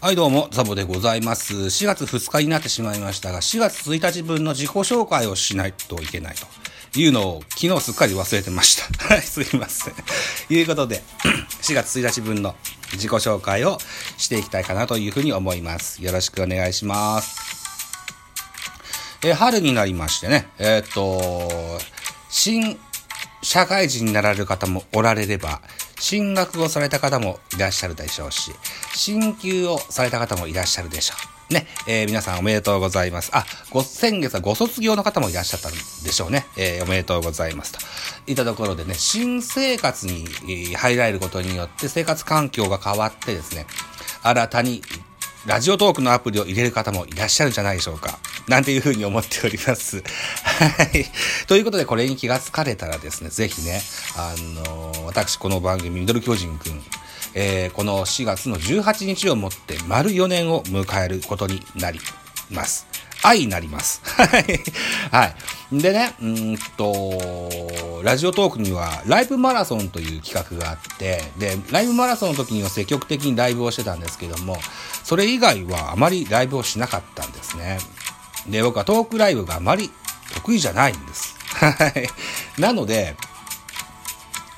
はい、どうも、ザボでございます。4月2日になってしまいましたが、4月1日分の自己紹介をしないといけないというのを昨日すっかり忘れてました。はい、すいません。ということで、4月1日分の自己紹介をしていきたいかなというふうに思います。よろしくお願いします。え春になりましてね、えーっと、新社会人になられる方もおられれば、進学をされた方もいらっしゃるでしょうし、進級をされた方もいらっしゃるでしょう。ね、えー皆さんおめでとうございます。あ、ご、先月はご卒業の方もいらっしゃったんでしょうね。えーおめでとうございます。といたところでね、新生活に入られることによって生活環境が変わってですね、新たにラジオトークのアプリを入れる方もいらっしゃるんじゃないでしょうか。なんていうふうに思っております。はい。ということで、これに気がつかれたらですね、ぜひね、あのー私、この番組、ミドル巨人くん、えーこの4月の18日をもって丸4年を迎えることになります。愛になります。はい。はい。でね、うんと、ラジオトークにはライブマラソンという企画があって、で、ライブマラソンの時には積極的にライブをしてたんですけども、それ以外はあまりライブをしなかったんですね。で、僕はトークライブがあまり得意じゃないんです。はい。なので、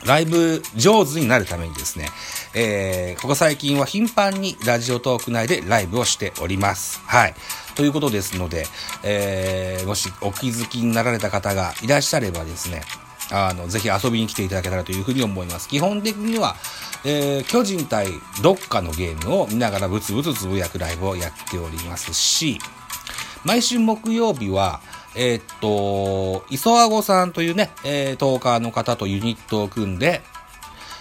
ライブ上手になるためにですね、えー、ここ最近は頻繁にラジオトーク内でライブをしております。はい。ということですので、えー、もしお気づきになられた方がいらっしゃればですね、あの、ぜひ遊びに来ていただけたらというふうに思います。基本的には、えー、巨人対どっかのゲームを見ながらブツブツつぶやくライブをやっておりますし、毎週木曜日は、えーっと、磯あごさんというね、えー、トーカーの方とユニットを組んで、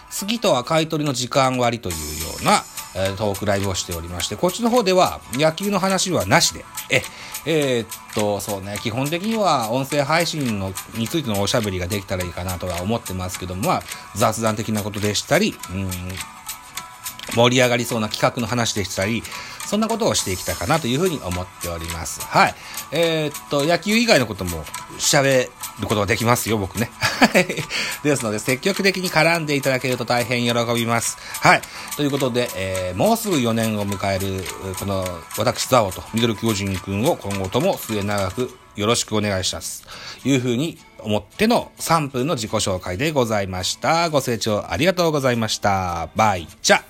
次とは買い取りの時間割というような、えートークライブをしておりまして、こっちの方では野球の話はなしで、え、えーっと、そうね、基本的には音声配信のについてのおしゃべりができたらいいかなとは思ってますけども、まあ、雑談的なことでしたり、うん、盛り上がりそうな企画の話でしたり、そんなことをしていきたいかなというふうに思っております。はい。えーっと、野球以外のことも喋ることができますよ、僕ね。はい。ですので、積極的に絡んでいただけると大変喜びます。はい。ということで、えーもうすぐ4年を迎える、この、私、ザオとミドル巨人くんを今後とも末永くよろしくお願いします。というふうに思っての3分の自己紹介でございました。ご清聴ありがとうございました。バイチャ